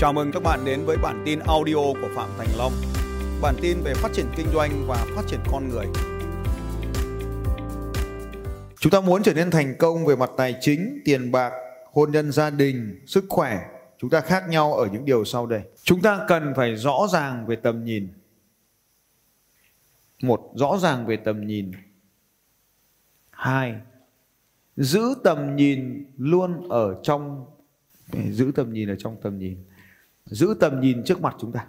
Chào mừng các bạn đến với bản tin audio của Phạm Thành Long. Bản tin về phát triển kinh doanh và phát triển con người. Chúng ta muốn trở nên thành công về mặt tài chính, tiền bạc, hôn nhân gia đình, sức khỏe. Chúng ta khác nhau ở những điều sau đây. Chúng ta cần phải rõ ràng về tầm nhìn. Một, rõ ràng về tầm nhìn. Hai, giữ tầm nhìn luôn ở trong giữ tầm nhìn ở trong tầm nhìn giữ tầm nhìn trước mặt chúng ta.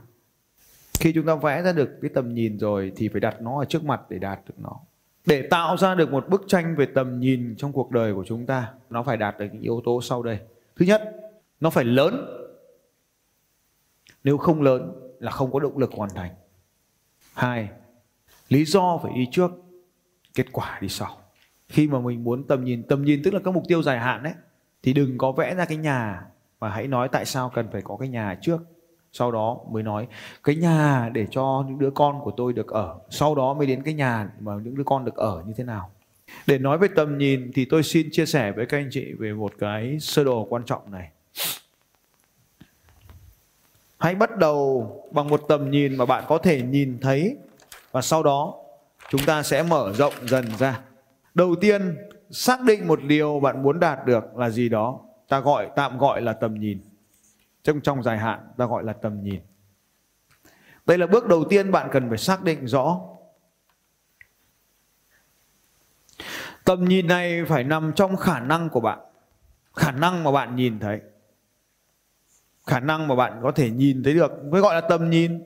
Khi chúng ta vẽ ra được cái tầm nhìn rồi thì phải đặt nó ở trước mặt để đạt được nó. Để tạo ra được một bức tranh về tầm nhìn trong cuộc đời của chúng ta, nó phải đạt được những yếu tố sau đây. Thứ nhất, nó phải lớn. Nếu không lớn là không có động lực hoàn thành. Hai, lý do phải đi trước, kết quả đi sau. Khi mà mình muốn tầm nhìn tầm nhìn tức là các mục tiêu dài hạn đấy thì đừng có vẽ ra cái nhà và hãy nói tại sao cần phải có cái nhà trước. Sau đó mới nói, cái nhà để cho những đứa con của tôi được ở. Sau đó mới đến cái nhà mà những đứa con được ở như thế nào. Để nói về tầm nhìn thì tôi xin chia sẻ với các anh chị về một cái sơ đồ quan trọng này. Hãy bắt đầu bằng một tầm nhìn mà bạn có thể nhìn thấy và sau đó chúng ta sẽ mở rộng dần ra. Đầu tiên, xác định một điều bạn muốn đạt được là gì đó ta gọi, tạm gọi là tầm nhìn. Trong trong dài hạn, ta gọi là tầm nhìn. Đây là bước đầu tiên bạn cần phải xác định rõ. Tầm nhìn này phải nằm trong khả năng của bạn. Khả năng mà bạn nhìn thấy. Khả năng mà bạn có thể nhìn thấy được. Mới gọi là tầm nhìn.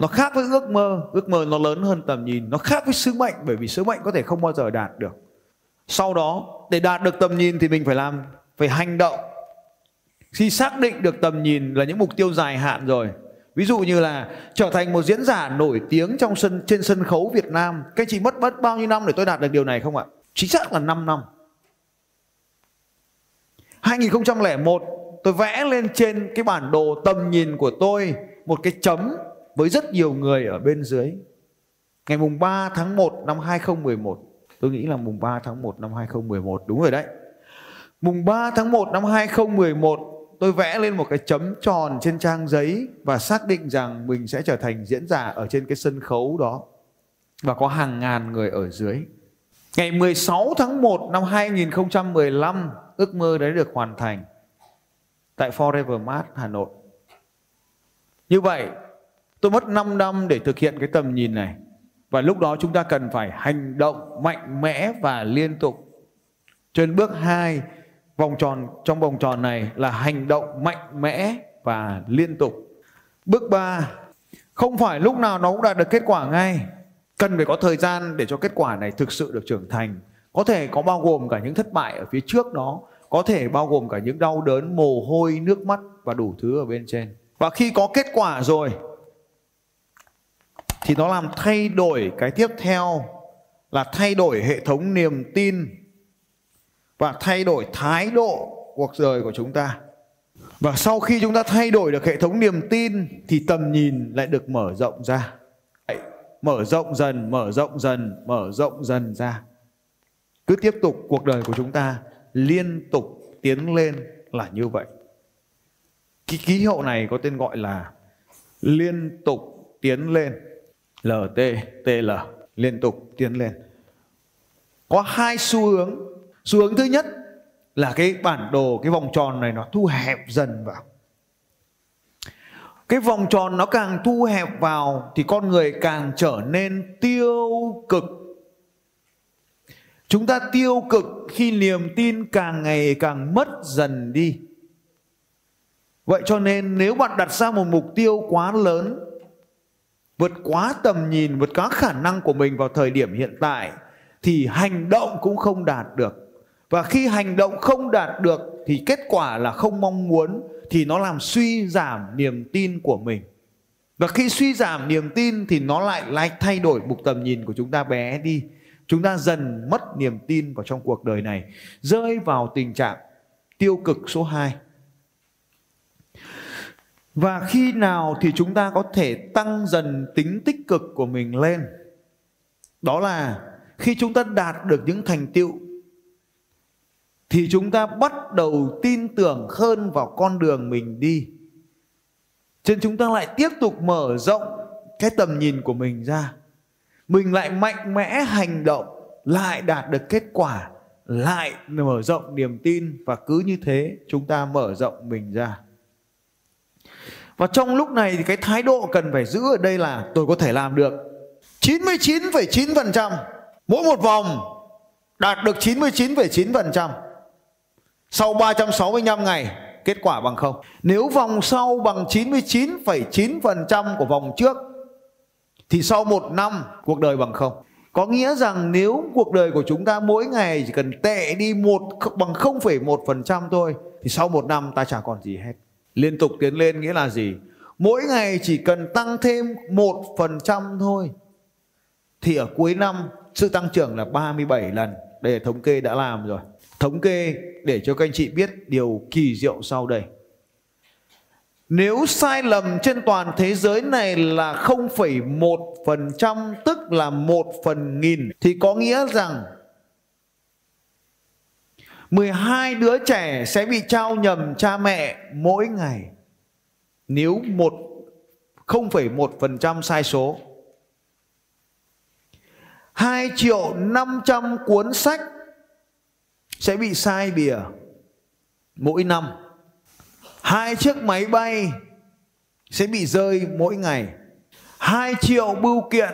Nó khác với ước mơ. Ước mơ nó lớn hơn tầm nhìn. Nó khác với sứ mệnh, bởi vì sứ mệnh có thể không bao giờ đạt được sau đó để đạt được tầm nhìn thì mình phải làm phải hành động. Khi xác định được tầm nhìn là những mục tiêu dài hạn rồi ví dụ như là trở thành một diễn giả nổi tiếng trong sân trên sân khấu Việt Nam các anh chị mất mất bao nhiêu năm để tôi đạt được điều này không ạ? Chính xác là 5 năm. 2001 tôi vẽ lên trên cái bản đồ tầm nhìn của tôi một cái chấm với rất nhiều người ở bên dưới. Ngày mùng 3 tháng 1 năm 2011, tôi nghĩ là mùng 3 tháng 1 năm 2011 đúng rồi đấy. Mùng 3 tháng 1 năm 2011 tôi vẽ lên một cái chấm tròn trên trang giấy và xác định rằng mình sẽ trở thành diễn giả ở trên cái sân khấu đó và có hàng ngàn người ở dưới. Ngày 16 tháng 1 năm 2015 ước mơ đấy được hoàn thành tại Forever Mart, Hà Nội. Như vậy, Tôi mất 5 năm để thực hiện cái tầm nhìn này. Và lúc đó chúng ta cần phải hành động mạnh mẽ và liên tục. Trên bước 2, vòng tròn trong vòng tròn này là hành động mạnh mẽ và liên tục. Bước 3, không phải lúc nào nó cũng đạt được kết quả ngay. Cần phải có thời gian để cho kết quả này thực sự được trưởng thành. Có thể có bao gồm cả những thất bại ở phía trước đó, có thể bao gồm cả những đau đớn, mồ hôi, nước mắt và đủ thứ ở bên trên. Và khi có kết quả rồi thì nó làm thay đổi cái tiếp theo là thay đổi hệ thống niềm tin và thay đổi thái độ cuộc đời của chúng ta. Và sau khi chúng ta thay đổi được hệ thống niềm tin thì tầm nhìn lại được mở rộng ra. Mở rộng dần, mở rộng dần, mở rộng dần ra. Cứ tiếp tục cuộc đời của chúng ta liên tục tiến lên là như vậy. Cái ký hiệu này có tên gọi là liên tục tiến lên. LT, TL liên tục tiến lên. Có hai xu hướng. Xu hướng thứ nhất là cái bản đồ, cái vòng tròn này nó thu hẹp dần vào. Cái vòng tròn nó càng thu hẹp vào thì con người càng trở nên tiêu cực. Chúng ta tiêu cực khi niềm tin càng ngày càng mất dần đi. Vậy cho nên nếu bạn đặt ra một mục tiêu quá lớn vượt quá tầm nhìn, vượt quá khả năng của mình vào thời điểm hiện tại thì hành động cũng không đạt được. Và khi hành động không đạt được thì kết quả là không mong muốn thì nó làm suy giảm niềm tin của mình. Và khi suy giảm niềm tin thì nó lại lại thay đổi mục tầm nhìn của chúng ta bé đi. Chúng ta dần mất niềm tin vào trong cuộc đời này, rơi vào tình trạng tiêu cực số 2 và khi nào thì chúng ta có thể tăng dần tính tích cực của mình lên? Đó là khi chúng ta đạt được những thành tựu thì chúng ta bắt đầu tin tưởng hơn vào con đường mình đi. Cho nên chúng ta lại tiếp tục mở rộng cái tầm nhìn của mình ra. Mình lại mạnh mẽ hành động, lại đạt được kết quả, lại mở rộng niềm tin và cứ như thế chúng ta mở rộng mình ra. Và trong lúc này thì cái thái độ cần phải giữ ở đây là tôi có thể làm được 99,9% mỗi một vòng đạt được 99,9% sau 365 ngày kết quả bằng không. Nếu vòng sau bằng 99,9% của vòng trước thì sau một năm cuộc đời bằng không. Có nghĩa rằng nếu cuộc đời của chúng ta mỗi ngày chỉ cần tệ đi một bằng 0,1% thôi thì sau một năm ta chả còn gì hết. Liên tục tiến lên nghĩa là gì? Mỗi ngày chỉ cần tăng thêm 1% thôi thì ở cuối năm sự tăng trưởng là 37 lần. Đây là thống kê đã làm rồi. Thống kê để cho các anh chị biết điều kỳ diệu sau đây. Nếu sai lầm trên toàn thế giới này là 0,1% tức là 1 phần nghìn thì có nghĩa rằng 12 đứa trẻ sẽ bị trao nhầm cha mẹ mỗi ngày. Nếu một 0,1% sai số 2 triệu 500 cuốn sách sẽ bị sai bìa mỗi năm. Hai chiếc máy bay sẽ bị rơi mỗi ngày. 2 triệu bưu kiện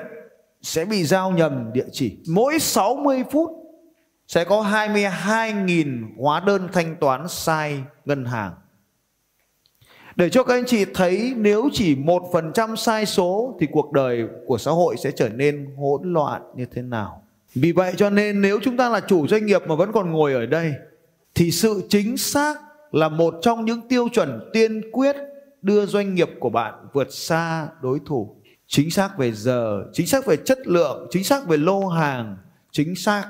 sẽ bị giao nhầm địa chỉ. Mỗi 60 phút sẽ có 22.000 hóa đơn thanh toán sai ngân hàng. Để cho các anh chị thấy nếu chỉ một phần trăm sai số thì cuộc đời của xã hội sẽ trở nên hỗn loạn như thế nào. Vì vậy cho nên nếu chúng ta là chủ doanh nghiệp mà vẫn còn ngồi ở đây thì sự chính xác là một trong những tiêu chuẩn tiên quyết đưa doanh nghiệp của bạn vượt xa đối thủ. Chính xác về giờ, chính xác về chất lượng, chính xác về lô hàng, chính xác.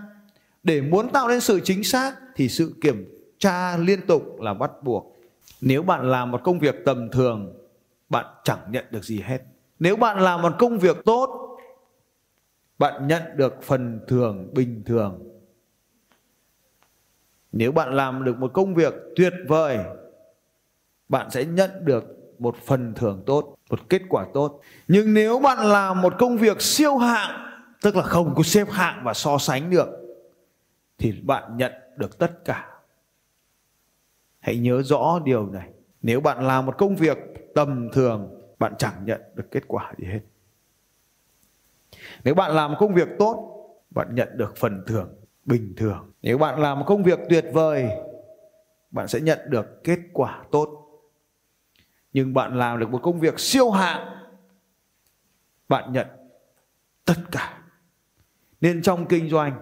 Để muốn tạo nên sự chính xác thì sự kiểm tra liên tục là bắt buộc. Nếu bạn làm một công việc tầm thường, bạn chẳng nhận được gì hết. Nếu bạn làm một công việc tốt, bạn nhận được phần thưởng bình thường. Nếu bạn làm được một công việc tuyệt vời, bạn sẽ nhận được một phần thưởng tốt, một kết quả tốt. Nhưng nếu bạn làm một công việc siêu hạng, tức là không có xếp hạng và so sánh được, thì bạn nhận được tất cả Hãy nhớ rõ điều này. Nếu bạn làm một công việc tầm thường, bạn chẳng nhận được kết quả gì hết. Nếu bạn làm một công việc tốt, bạn nhận được phần thưởng bình thường. Nếu bạn làm một công việc tuyệt vời, bạn sẽ nhận được kết quả tốt. Nhưng bạn làm được một công việc siêu hạng, bạn nhận tất cả. Nên trong kinh doanh,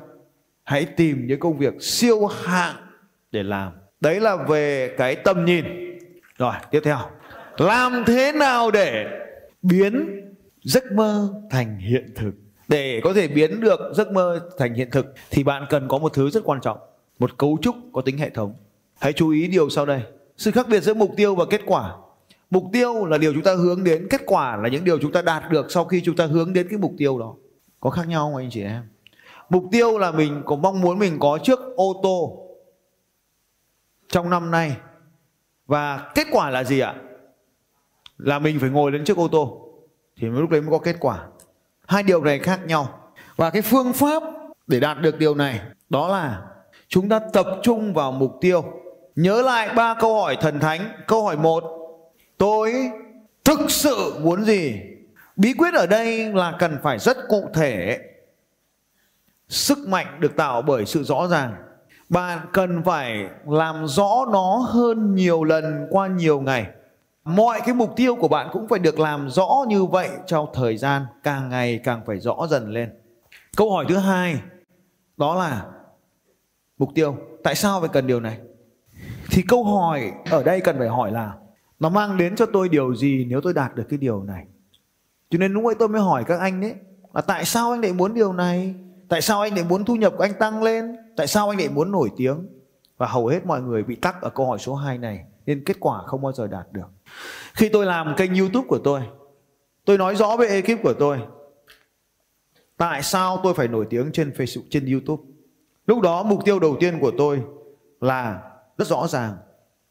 hãy tìm những công việc siêu hạng để làm Đấy là về cái tầm nhìn. Rồi, tiếp theo. Làm thế nào để biến giấc mơ thành hiện thực? Để có thể biến được giấc mơ thành hiện thực thì bạn cần có một thứ rất quan trọng, một cấu trúc có tính hệ thống. Hãy chú ý điều sau đây. Sự khác biệt giữa mục tiêu và kết quả. Mục tiêu là điều chúng ta hướng đến, kết quả là những điều chúng ta đạt được sau khi chúng ta hướng đến cái mục tiêu đó. Có khác nhau không anh chị em? Mục tiêu là mình có, mong muốn mình có chiếc ô tô trong năm nay. Và kết quả là gì ạ? Là mình phải ngồi lên chiếc ô tô. Thì lúc đấy mới có kết quả. Hai điều này khác nhau. Và cái phương pháp để đạt được điều này, đó là chúng ta tập trung vào mục tiêu. Nhớ lại ba câu hỏi thần thánh. Câu hỏi một, tôi thực sự muốn gì? Bí quyết ở đây là cần phải rất cụ thể sức mạnh được tạo bởi sự rõ ràng. Bạn cần phải làm rõ nó hơn nhiều lần qua nhiều ngày. Mọi cái mục tiêu của bạn cũng phải được làm rõ như vậy trong thời gian càng ngày càng phải rõ dần lên. Câu hỏi thứ hai, đó là mục tiêu, tại sao phải cần điều này? Thì câu hỏi ở đây cần phải hỏi là, nó mang đến cho tôi điều gì nếu tôi đạt được cái điều này? Cho nên lúc ấy tôi mới hỏi các anh đấy là tại sao anh lại muốn điều này? Tại sao anh lại muốn thu nhập của anh tăng lên Tại sao anh lại muốn nổi tiếng? Và hầu hết mọi người bị tắc ở câu hỏi số 2 này nên kết quả không bao giờ đạt được. Khi tôi làm kênh YouTube của tôi, tôi nói rõ với ekip của tôi tại sao tôi phải nổi tiếng trên Facebook, trên YouTube. Lúc đó mục tiêu đầu tiên của tôi là rất rõ ràng.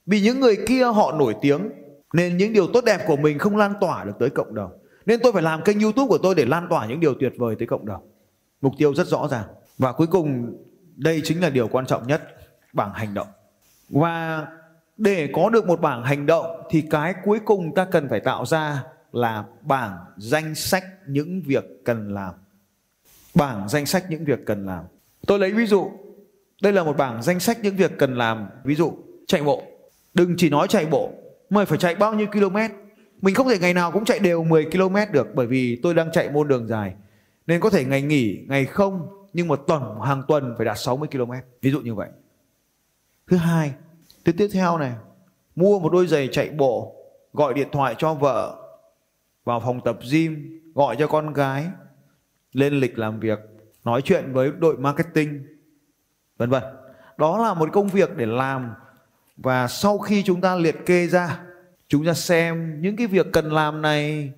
Vì những người kia họ nổi tiếng nên những điều tốt đẹp của mình không lan tỏa được tới cộng đồng. Nên tôi phải làm kênh YouTube của tôi để lan tỏa những điều tuyệt vời tới cộng đồng. Mục tiêu rất rõ ràng. Và cuối cùng đây chính là điều quan trọng nhất, bảng hành động. Và để có được một bảng hành động thì cái cuối cùng ta cần phải tạo ra là bảng danh sách những việc cần làm. Bảng danh sách những việc cần làm. Tôi lấy ví dụ, đây là một bảng danh sách những việc cần làm, ví dụ chạy bộ. Đừng chỉ nói chạy bộ, mà phải chạy bao nhiêu km. Mình không thể ngày nào cũng chạy đều 10 km được bởi vì tôi đang chạy môn đường dài. Nên có thể ngày nghỉ, ngày không nhưng một tuần hàng tuần phải đạt 60 km. Ví dụ như vậy. Thứ hai, thứ tiếp theo này, mua một đôi giày chạy bộ, gọi điện thoại cho vợ, vào phòng tập gym, gọi cho con gái, lên lịch làm việc, nói chuyện với đội marketing, vân vân. Đó là một công việc để làm và sau khi chúng ta liệt kê ra, chúng ta xem những cái việc cần làm này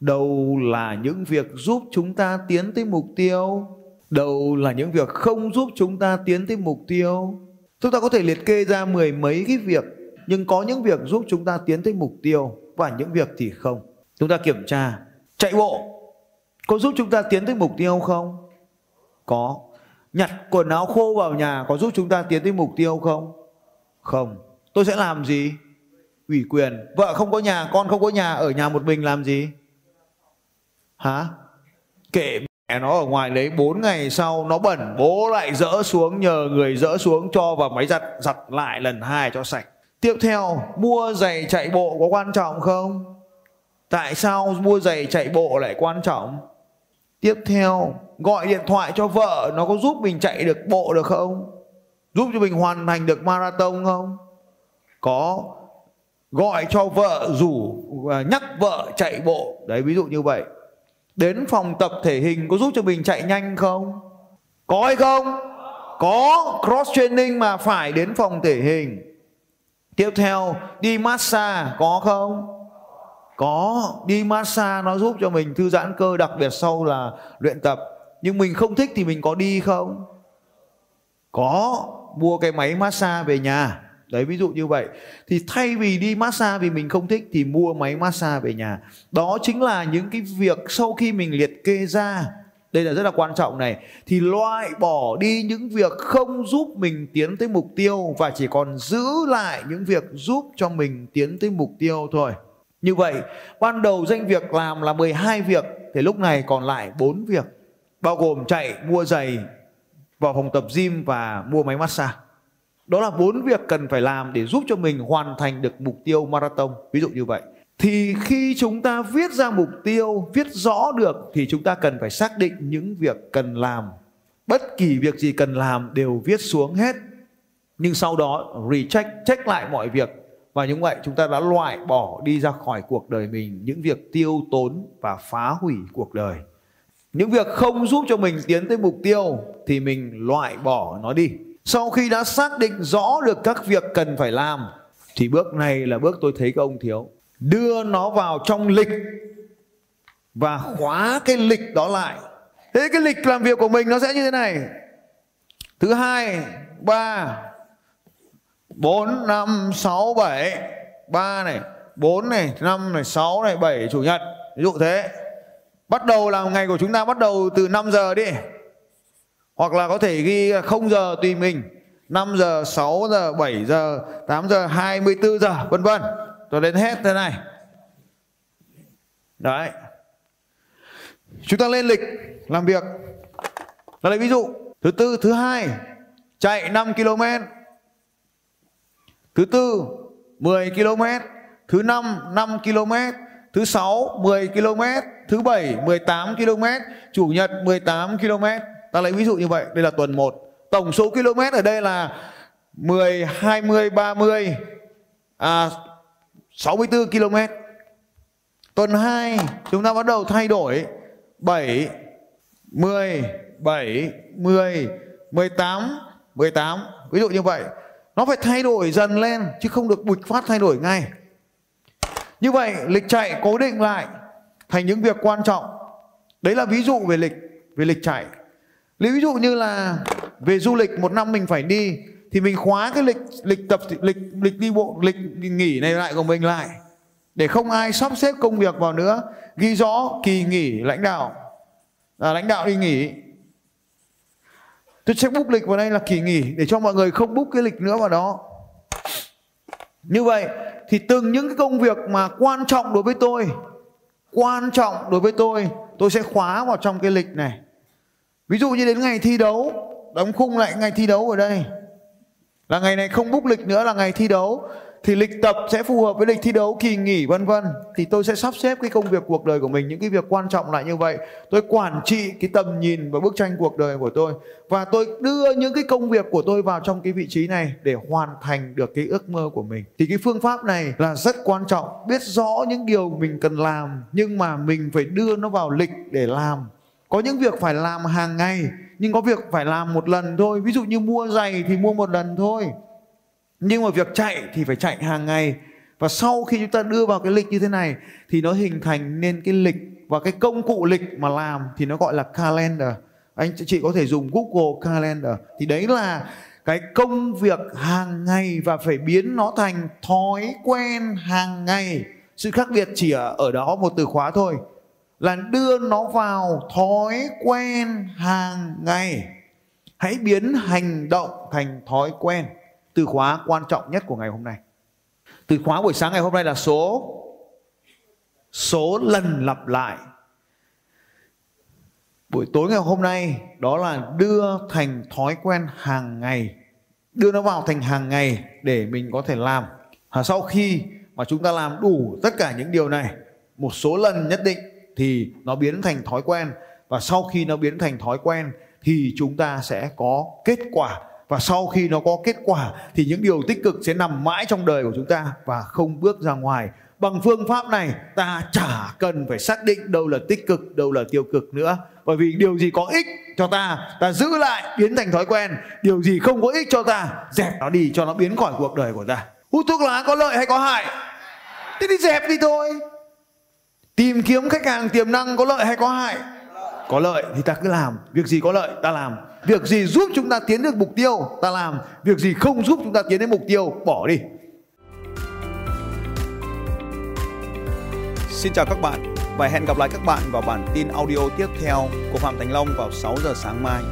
đâu là những việc giúp chúng ta tiến tới mục tiêu, đâu là những việc không giúp chúng ta tiến tới mục tiêu. Chúng ta có thể liệt kê ra mười mấy cái việc nhưng có những việc giúp chúng ta tiến tới mục tiêu và những việc thì không. Chúng ta kiểm tra chạy bộ có giúp chúng ta tiến tới mục tiêu không? Có. Nhặt quần áo khô vào nhà có giúp chúng ta tiến tới mục tiêu không? Không. Tôi sẽ làm gì? Ủy quyền. Vợ không có nhà, con không có nhà, ở nhà một mình làm gì? Hả? Kệ mẹ nó ở ngoài lấy 4 ngày sau nó bẩn bố lại dỡ xuống nhờ người dỡ xuống cho vào máy giặt giặt lại lần hai cho sạch. Tiếp theo mua giày chạy bộ có quan trọng không? Tại sao mua giày chạy bộ lại quan trọng? Tiếp theo, gọi điện thoại cho vợ nó có giúp mình chạy được bộ được không? Giúp cho mình hoàn thành được marathon không? Có. Gọi cho vợ rủ à, nhắc vợ chạy bộ. Đấy ví dụ như vậy. Đến phòng tập thể hình có giúp cho mình chạy nhanh không? Có hay không? Có cross training mà phải đến phòng thể hình. Tiếp theo, đi massage có không? có, đi massage nó giúp cho mình thư giãn cơ, đặc biệt sau là luyện tập nhưng mình không thích thì mình có đi không có, mua cái máy massage về nhà đấy ví dụ như vậy. Thì thay vì đi massage vì mình không thích thì mua máy massage về nhà. Đó chính là những cái việc sau khi mình liệt kê ra. Đây là rất là quan trọng này. Thì loại bỏ đi những việc không giúp mình tiến tới mục tiêu và chỉ còn giữ lại những việc giúp cho mình tiến tới mục tiêu thôi. Như vậy, ban đầu danh việc làm là 12 việc thì lúc này còn lại 4 việc, bao gồm chạy, mua giày, vào phòng tập gym và mua máy massage. Đó là bốn việc cần phải làm để giúp cho mình hoàn thành được mục tiêu marathon. Ví dụ như vậy. Thì khi chúng ta viết ra mục tiêu, viết rõ được thì chúng ta cần phải xác định những việc cần làm. Bất kỳ việc gì cần làm đều viết xuống hết. Nhưng sau đó recheck, check lại mọi việc và như vậy chúng ta đã loại bỏ đi ra khỏi cuộc đời mình những việc tiêu tốn và phá hủy cuộc đời. Những việc không giúp cho mình tiến tới mục tiêu thì mình loại bỏ nó đi. Sau khi đã xác định rõ được các việc cần phải làm thì bước này là bước tôi thấy các ông thiếu. Đưa nó vào trong lịch và khóa cái lịch đó lại. Thế cái lịch làm việc của mình nó sẽ như thế này. Thứ hai, ba, 4, 5, 6, 7 3 này bốn này năm này sáu này bảy chủ nhật Ví dụ thế Bắt đầu là ngày của chúng ta bắt đầu từ 5 giờ đi hoặc là có thể ghi 0 giờ tùy mình 5 giờ, 6 giờ, 7 giờ, 8 giờ, 24 giờ vân vân. Cho đến hết thế này. Đấy. Chúng ta lên lịch làm việc. Là lấy ví dụ Thứ tư, thứ hai Chạy 5 km Thứ tư 10 km, thứ năm 5 km, thứ sáu 10 km, thứ bảy 18 km, chủ nhật 18 km. Ta lấy ví dụ như vậy, đây là tuần 1. Tổng số km ở đây là 10, 20, 30 à 64 km. Tuần 2 chúng ta bắt đầu thay đổi. 7 10 7 10 18 18 ví dụ như vậy. Nó phải thay đổi dần lên chứ không được bụt phát thay đổi ngay. Như vậy lịch chạy cố định lại thành những việc quan trọng. Đấy là ví dụ về lịch về lịch chạy ví dụ như là về du lịch, một năm mình phải đi, thì mình khóa cái lịch lịch tập, lịch lịch đi bộ, lịch nghỉ này lại của mình lại, để không ai sắp xếp công việc vào nữa. Ghi rõ kỳ nghỉ lãnh đạo. Là lãnh đạo đi nghỉ. Tôi sẽ book lịch vào đây là kỳ nghỉ, để cho mọi người không book cái lịch nữa vào đó. Như vậy, thì từng những cái công việc mà quan trọng đối với tôi, quan trọng đối với tôi tôi sẽ khóa vào trong cái lịch này ví dụ như đến ngày thi đấu, đóng khung lại ngày thi đấu ở đây. Là ngày này không book lịch nữa, là ngày thi đấu. Thì lịch tập sẽ phù hợp với lịch thi đấu, kỳ nghỉ, vân vân. Thì tôi sẽ sắp xếp cái công việc cuộc đời của mình, những cái việc quan trọng lại như vậy. Tôi quản trị cái tầm nhìn và bức tranh cuộc đời của tôi. Và tôi đưa những cái công việc của tôi vào trong cái vị trí này để hoàn thành được cái ước mơ của mình. Thì cái phương pháp này là rất quan trọng. Biết rõ những điều mình cần làm, nhưng mà mình phải đưa nó vào lịch để làm có những việc phải làm hàng ngày nhưng có việc phải làm một lần thôi. Ví dụ như mua giày thì mua một lần thôi. Nhưng mà việc chạy thì phải chạy hàng ngày. Và sau khi chúng ta đưa vào cái lịch như thế này thì nó hình thành nên cái lịch và cái công cụ lịch mà làm thì nó gọi là calendar. Anh chị có thể dùng Google Calendar. Thì đấy là cái công việc hàng ngày và phải biến nó thành thói quen hàng ngày. Sự khác biệt chỉ ở, ở đó một từ khóa thôi là đưa nó vào thói quen hàng ngày. Hãy biến hành động thành thói quen. Từ khóa quan trọng nhất của ngày hôm nay. Từ khóa buổi sáng ngày hôm nay là số số lần lặp lại. Buổi tối ngày hôm nay, đó là đưa thành thói quen hàng ngày. Đưa nó vào thành hàng ngày để mình có thể làm. Và sau khi mà chúng ta làm đủ tất cả những điều này, một số lần nhất định thì nó biến thành thói quen. Và sau khi nó biến thành thói quen thì chúng ta sẽ có kết quả. Và sau khi nó có kết quả thì những điều tích cực sẽ nằm mãi trong đời của chúng ta và không bước ra ngoài. Bằng phương pháp này, ta chả cần phải xác định đâu là tích cực, đâu là tiêu cực nữa. Bởi vì điều gì có ích cho ta ta giữ lại, biến thành thói quen. Điều gì không có ích cho ta, dẹp nó đi cho nó biến khỏi cuộc đời của ta. Hút thuốc lá có lợi hay có hại? Thế thì dẹp đi thôi tìm kiếm khách hàng tiềm năng có lợi hay có hại? Có lợi thì ta cứ làm. Việc gì có lợi ta làm. Việc gì giúp chúng ta tiến được mục tiêu ta làm. Việc gì không giúp chúng ta tiến đến mục tiêu bỏ đi. Xin chào các bạn và hẹn gặp lại các bạn vào bản tin audio tiếp theo của Phạm Thành Long vào 6 giờ sáng mai.